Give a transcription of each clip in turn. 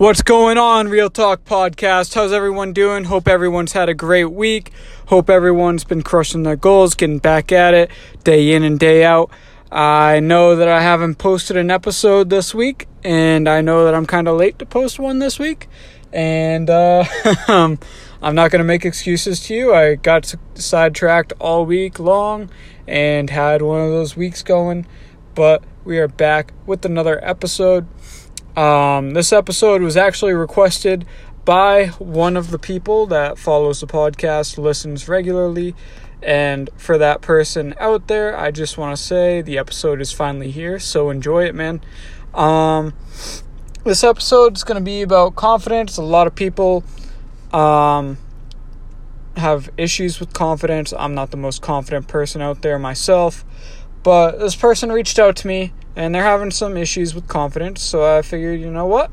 What's going on, Real Talk Podcast? How's everyone doing? Hope everyone's had a great week. Hope everyone's been crushing their goals, getting back at it day in and day out. I know that I haven't posted an episode this week, and I know that I'm kind of late to post one this week. And uh, I'm not going to make excuses to you. I got sidetracked all week long and had one of those weeks going, but we are back with another episode. Um, this episode was actually requested by one of the people that follows the podcast, listens regularly. And for that person out there, I just want to say the episode is finally here. So enjoy it, man. Um, this episode is going to be about confidence. A lot of people um, have issues with confidence. I'm not the most confident person out there myself. But this person reached out to me and they're having some issues with confidence. So I figured, you know what?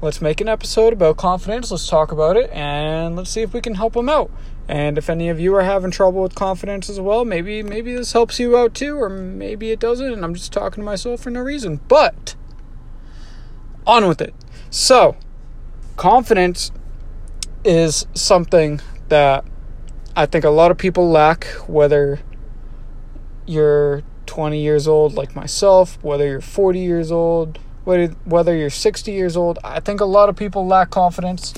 Let's make an episode about confidence. Let's talk about it and let's see if we can help them out. And if any of you are having trouble with confidence as well, maybe maybe this helps you out too or maybe it doesn't and I'm just talking to myself for no reason. But on with it. So, confidence is something that I think a lot of people lack whether you're 20 years old like myself, whether you're 40 years old, whether, whether you're 60 years old, I think a lot of people lack confidence.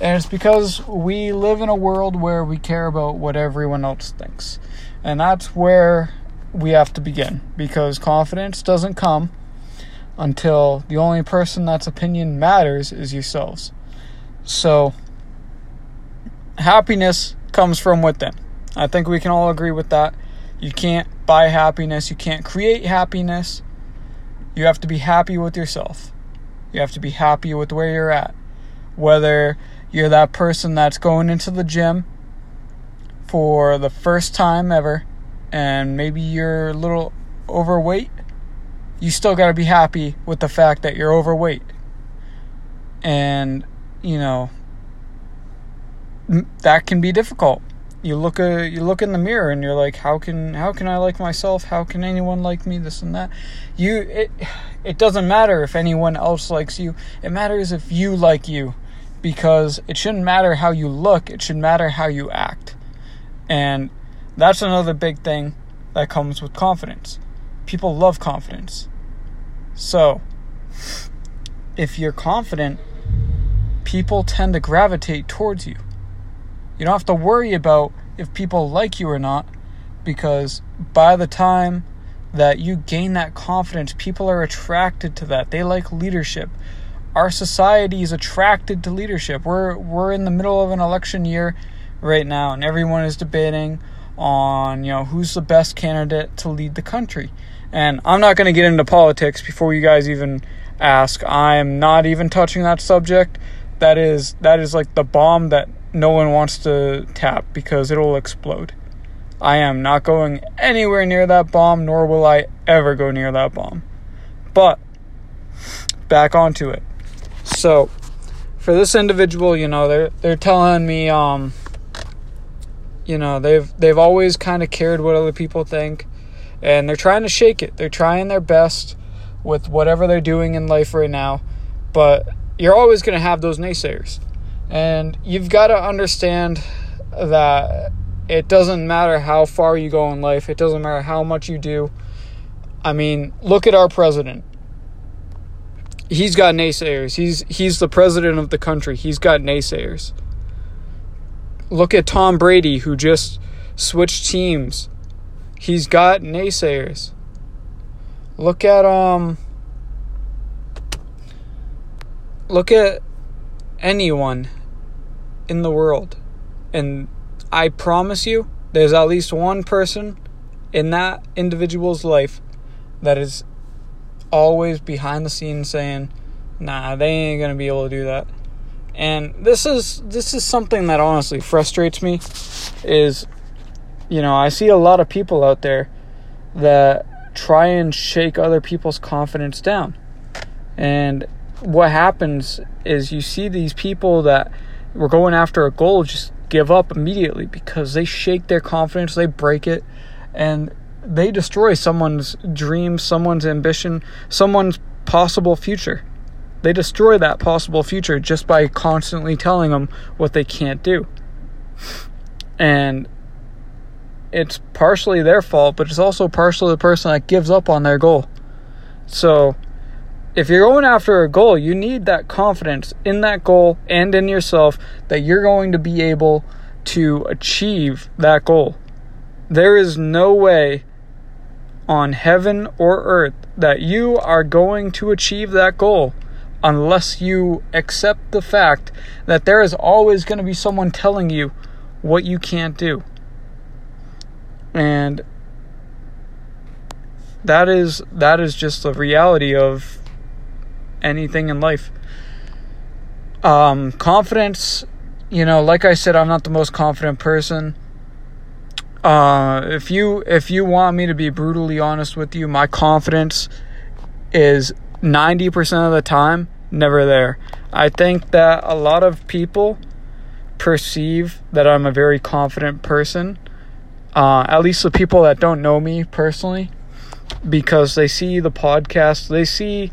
And it's because we live in a world where we care about what everyone else thinks. And that's where we have to begin because confidence doesn't come until the only person that's opinion matters is yourselves. So, happiness comes from within. I think we can all agree with that. You can't buy happiness, you can't create happiness. You have to be happy with yourself. You have to be happy with where you're at. Whether you're that person that's going into the gym for the first time ever and maybe you're a little overweight, you still got to be happy with the fact that you're overweight. And, you know, that can be difficult you look a, uh, you look in the mirror and you're like how can how can I like myself? How can anyone like me? This and that. You it it doesn't matter if anyone else likes you. It matters if you like you because it shouldn't matter how you look. It should matter how you act. And that's another big thing that comes with confidence. People love confidence. So if you're confident people tend to gravitate towards you you don't have to worry about if people like you or not because by the time that you gain that confidence, people are attracted to that. They like leadership. Our society is attracted to leadership. We're we're in the middle of an election year right now and everyone is debating on, you know, who's the best candidate to lead the country. And I'm not going to get into politics before you guys even ask. I am not even touching that subject. That is that is like the bomb that no one wants to tap because it'll explode. I am not going anywhere near that bomb, nor will I ever go near that bomb. But back onto it. So, for this individual, you know, they're they're telling me, um, you know, they've they've always kind of cared what other people think, and they're trying to shake it. They're trying their best with whatever they're doing in life right now, but you're always going to have those naysayers. And you've got to understand that it doesn't matter how far you go in life, it doesn't matter how much you do. I mean, look at our president. He's got naysayers. He's he's the president of the country. He's got naysayers. Look at Tom Brady who just switched teams. He's got naysayers. Look at um look at anyone in the world. And I promise you, there's at least one person in that individual's life that is always behind the scenes saying, "Nah, they ain't to be able to do that." And this is this is something that honestly frustrates me is you know, I see a lot of people out there that try and shake other people's confidence down. And what happens is you see these people that were going after a goal just give up immediately because they shake their confidence, they break it, and they destroy someone's dream, someone's ambition, someone's possible future. They destroy that possible future just by constantly telling them what they can't do. And it's partially their fault, but it's also partially the person that gives up on their goal. So, if you're going after a goal, you need that confidence in that goal and in yourself that you're going to be able to achieve that goal. There is no way on heaven or earth that you are going to achieve that goal unless you accept the fact that there is always going to be someone telling you what you can't do. And that is that is just the reality of anything in life. Um, confidence, you know, like I said, I'm not the most confident person. Uh, if you if you want me to be brutally honest with you, my confidence is 90% of the time never there. I think that a lot of people perceive that I'm a very confident person. Uh, at least the people that don't know me personally, because they see the podcast, they see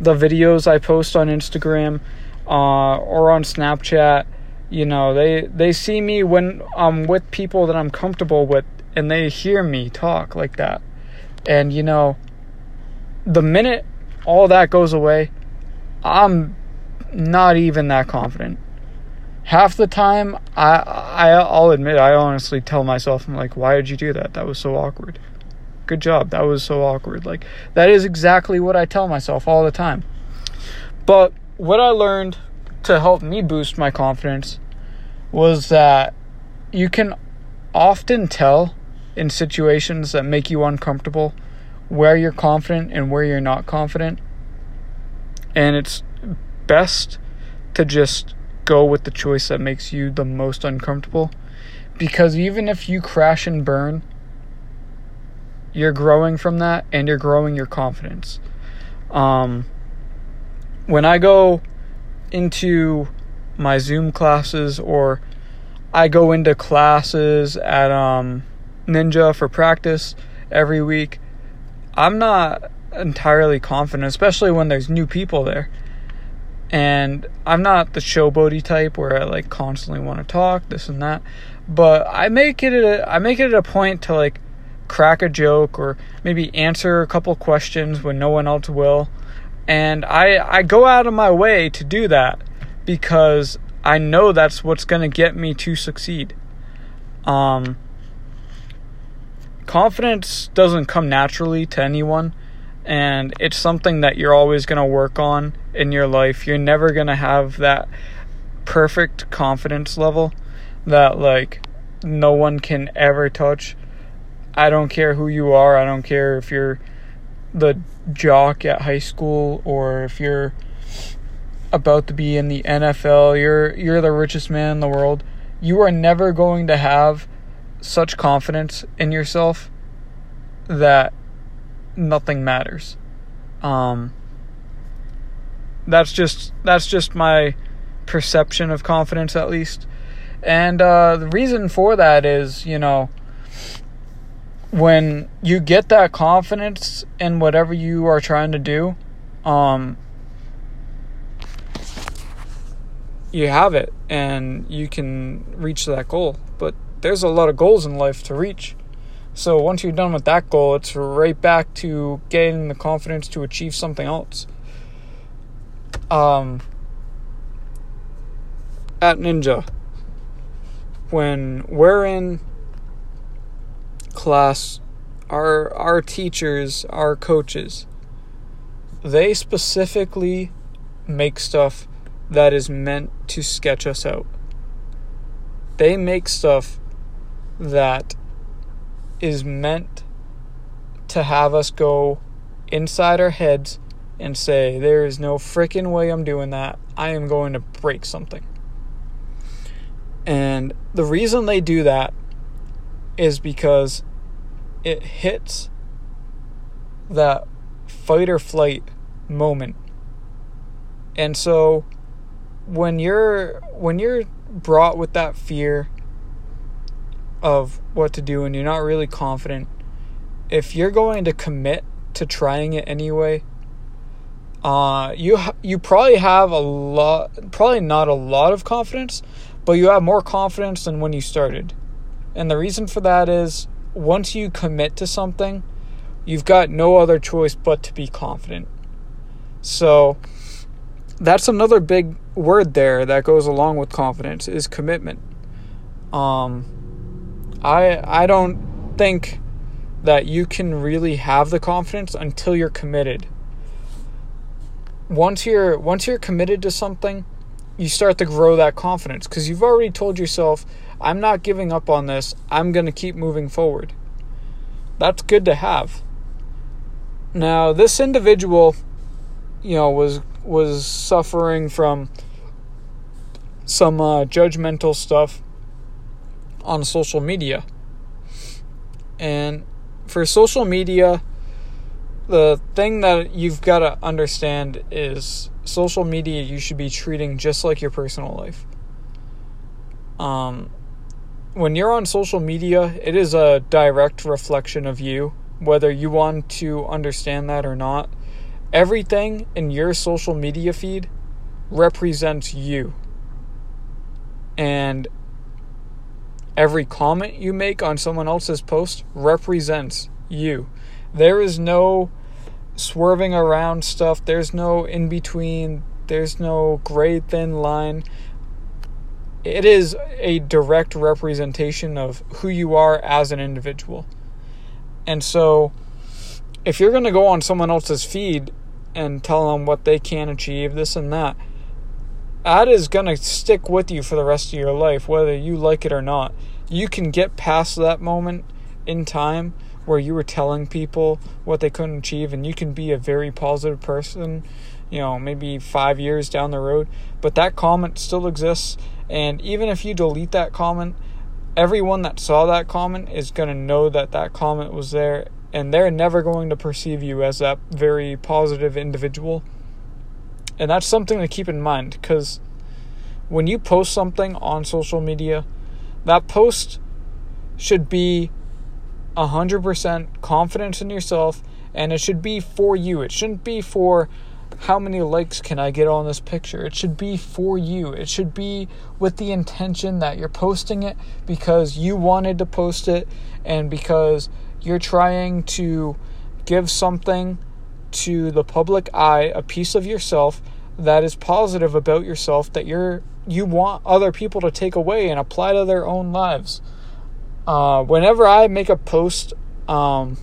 the videos I post on Instagram uh, or on Snapchat. You know, they they see me when I'm with people that I'm comfortable with, and they hear me talk like that. And you know, the minute all that goes away, I'm not even that confident. Half the time, I, I I'll admit I honestly tell myself I'm like, why did you do that? That was so awkward good job. That was so awkward. Like, that is exactly what I tell myself all the time. But what I learned to help me boost my confidence was that you can often tell in situations that make you uncomfortable where you're confident and where you're not confident. And it's best to just go with the choice that makes you the most uncomfortable. Because even if you crash and burn you're growing from that and you're growing your confidence. Um, when I go into my Zoom classes or I go into classes at um, Ninja for practice every week, I'm not entirely confident, especially when there's new people there. And I'm not the showboaty type where I like constantly want to talk this and that, but I make it a, I make it a point to like crack a joke or maybe answer a couple questions when no one else will. And I I go out of my way to do that because I know that's what's going to get me to succeed. Um confidence doesn't come naturally to anyone and it's something that you're always going to work on in your life. You're never going to have that perfect confidence level that like no one can ever touch I don't care who you are. I don't care if you're the jock at high school or if you're about to be in the NFL. You're you're the richest man in the world. You are never going to have such confidence in yourself that nothing matters. Um, that's just that's just my perception of confidence at least. And uh, the reason for that is, you know, when you get that confidence in whatever you are trying to do, um, you have it and you can reach that goal. But there's a lot of goals in life to reach. So once you're done with that goal, it's right back to getting the confidence to achieve something else. Um, at Ninja, when we're in class, our our teachers, our coaches, they specifically make stuff that is meant to sketch us out. They make stuff that is meant to have us go inside our heads and say, There is no freaking way I'm doing that. I am going to break something. And the reason they do that is because it hits that fight or flight moment. And so when you're when you're brought with that fear of what to do and you're not really confident, if you're going to commit to trying it anyway, uh, you you probably have a lot, probably not a lot of confidence, but you have more confidence than when you started. And the reason for that is once you commit to something, you've got no other choice but to be confident. So that's another big word there that goes along with confidence is commitment. Um, I I don't think that you can really have the confidence until you're committed. Once you're once you're committed to something, you start to grow that confidence because you've already told yourself, I'm not giving up on this. I'm going to keep moving forward. That's good to have. Now, this individual, you know, was was suffering from some uh, judgmental stuff on social media. And for social media, the thing that you've got to understand is social media you should be treating just like your personal life. Um, when you're on social media, it is a direct reflection of you, whether you want to understand that or not. Everything in your social media feed represents you. And every comment you make on someone else's post represents you. There is no swerving around stuff, there's no in between, there's no gray thin line. It is a direct representation of who you are as an individual. And so, if you're going to go on someone else's feed and tell them what they can achieve, this and that, that is going to stick with you for the rest of your life, whether you like it or not. You can get past that moment in time where you were telling people what they couldn't achieve, and you can be a very positive person, you know, maybe five years down the road, but that comment still exists. And even if you delete that comment, everyone that saw that comment is going to know that that comment was there and they're never going to perceive you as that very positive individual. And that's something to keep in mind because when you post something on social media, that post should be 100% confidence in yourself and it should be for you. It shouldn't be for how many likes can I get on this picture? It should be for you. It should be with the intention that you're posting it because you wanted to post it and because you're trying to give something to the public eye, a piece of yourself that is positive about yourself that you're you want other people to take away and apply to their own lives. Uh, whenever I make a post, um,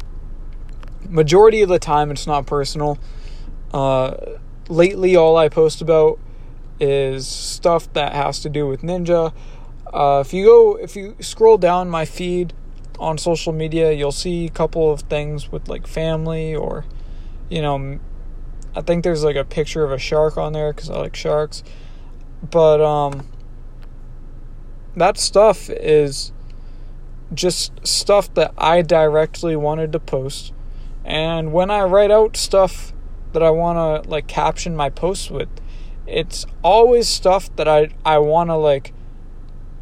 majority of the time it's not personal. Uh, lately, all I post about is stuff that has to do with Ninja. Uh, if you go, if you scroll down my feed, on social media, you'll see a couple of things with like family or, you know, I think there's like a picture of a shark on there because I like sharks. But um, that stuff is just stuff that I directly wanted to post. And when I write out stuff that I want to like caption my posts with, it's always stuff that I I want to like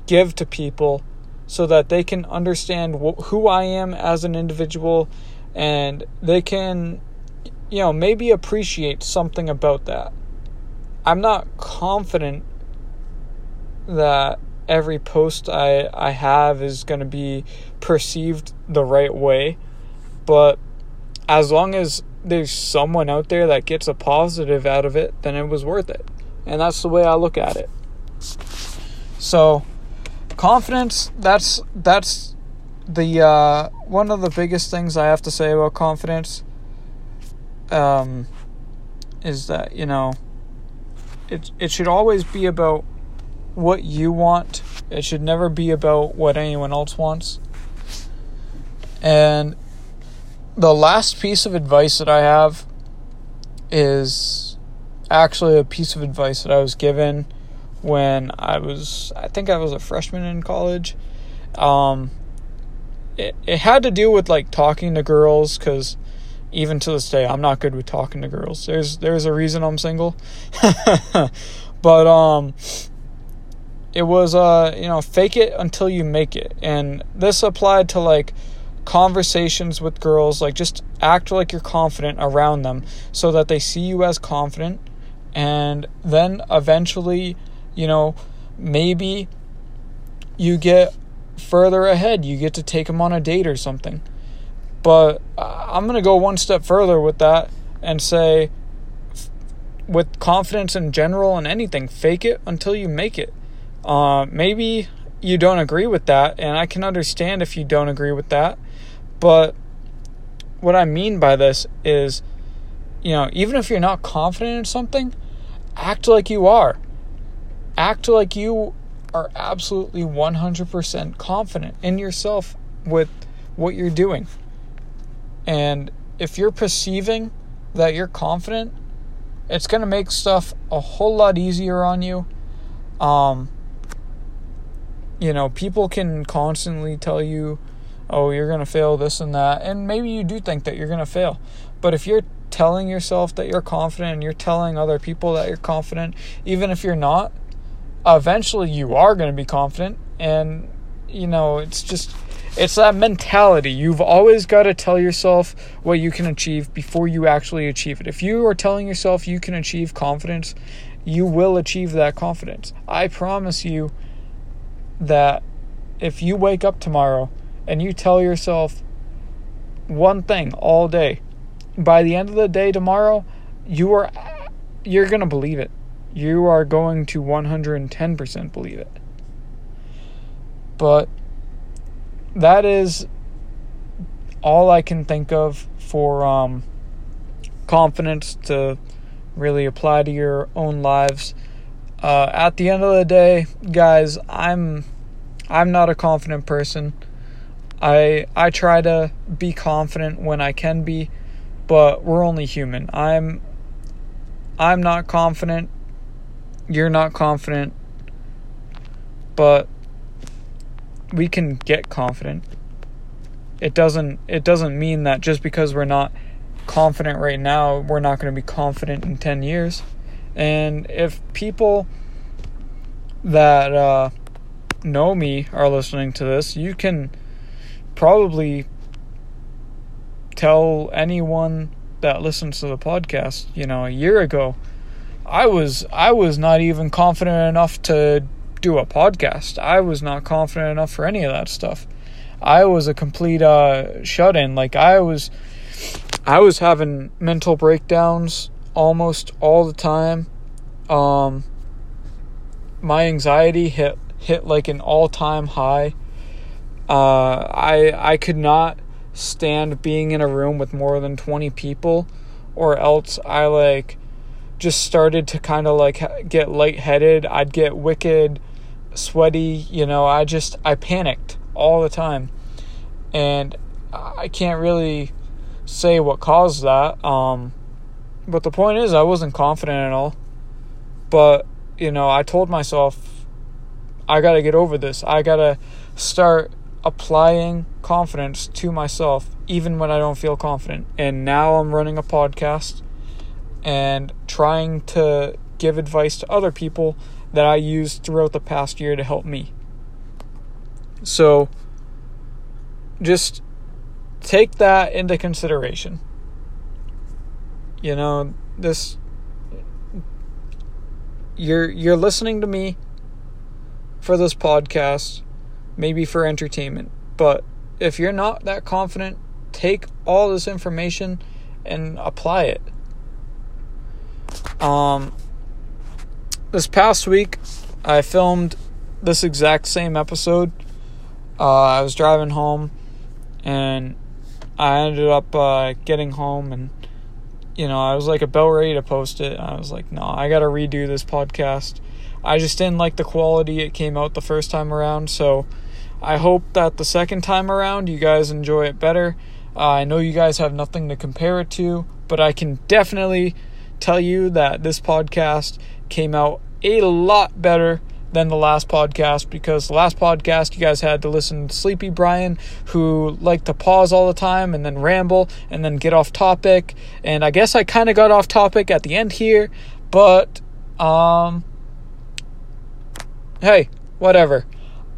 give to people so that they can understand wh- who I am as an individual and they can, you know, maybe appreciate something about that. I'm not confident that every post I, I have is going to be perceived the right way, but as long as there's someone out there that gets a positive out of it, then it was worth it. And that's the way I look at it. So, confidence that's that's the uh, one of the biggest things I have to say about confidence um, is that you know it it should always be about what you want. It should never be about what anyone else wants. And the last piece of advice that I have is actually a piece of advice that I was given when I was, I think I was a freshman in college. Um, it, it had to do with like talking to girls because even to this day I'm not good with talking to girls. There's there's a reason I'm single. but um it was uh you know fake it until you make it and this applied to like conversations with girls, like just act like you're confident around them so that they see you as confident. And then eventually, you know, maybe you get further ahead. You get to take them on a date or something. But I'm going to go one step further with that and say, with confidence in general and anything, fake it until you make it. Uh, maybe you don't agree with that, and I can understand if you don't agree with that. But what I mean by this is, you know, even if you're not confident in something, act like you are. Act like you are absolutely 100% confident in yourself with what you're doing. And if you're perceiving that you're confident, it's going to make stuff a whole lot easier on you. Um, you know, people can constantly tell you, oh, you're going to fail this and that. And maybe you do think that you're going to fail. But if you're telling yourself that you're confident and you're telling other people that you're confident, even if you're not, eventually you are going to be confident. And, you know, it's just, it's that mentality. You've always got to tell yourself what you can achieve before you actually achieve it. If you are telling yourself you can achieve confidence, you will achieve that confidence. I promise you that if you wake up tomorrow and you tell yourself one thing all day, by the end of the day tomorrow, you are you're going to believe it. You are going to 110% believe it. But that is all I can think of for um, confidence to really apply to your own lives. Uh, at the end of the day, guys, I'm I'm not a confident person. I I try to be confident when I can be, but we're only human. I'm I'm not confident. You're not confident. But we can get confident. It doesn't it doesn't mean that just because we're not confident right now, we're not going to be confident in 10 years. And if people that uh, know me are listening to this, you can probably tell anyone that listens to the podcast, you know, a year ago, I was I was not even confident enough to do a podcast. I was not confident enough for any of that stuff. I was a complete uh, shut in. Like I was, I was having mental breakdowns almost all the time. Um, my anxiety hit hit like an all time high. Uh, I I could not stand being in a room with more than twenty people, or else I like just started to kind of like get lightheaded. I'd get wicked sweaty, you know, I just I panicked all the time. And I can't really say what caused that. Um but the point is I wasn't confident at all. But, you know, I told myself I got to get over this. I got to start applying confidence to myself even when I don't feel confident. And now I'm running a podcast and trying to give advice to other people that I used throughout the past year to help me. So just take that into consideration. You know, this you're you're listening to me for this podcast, maybe for entertainment, but if you're not that confident, take all this information and apply it. Um this past week, I filmed this exact same episode. Uh, I was driving home, and I ended up uh, getting home, and you know, I was like about ready to post it. I was like, no, I got to redo this podcast. I just didn't like the quality it came out the first time around, so I hope that the second time around you guys enjoy it better. Uh, I know you guys have nothing to compare it to, but I can definitely tell you that this podcast came out a lot better than the last podcast because the last podcast you guys had to listen to Sleepy Brian who liked to pause all the time and then ramble and then get off topic and I guess I kind of got off topic at the end here but um hey whatever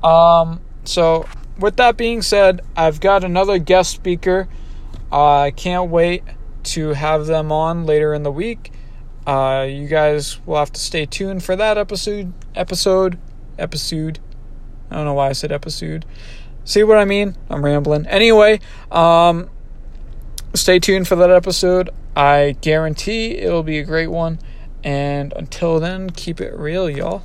um so with that being said, I've got another guest speaker. I uh, can't wait to have them on later in the week. Uh, you guys will have to stay tuned for that episode. Episode. Episode. I don't know why I said episode. See what I mean? I'm rambling. Anyway, um, stay tuned for that episode. I guarantee it'll be a great one. And until then, keep it real, y'all.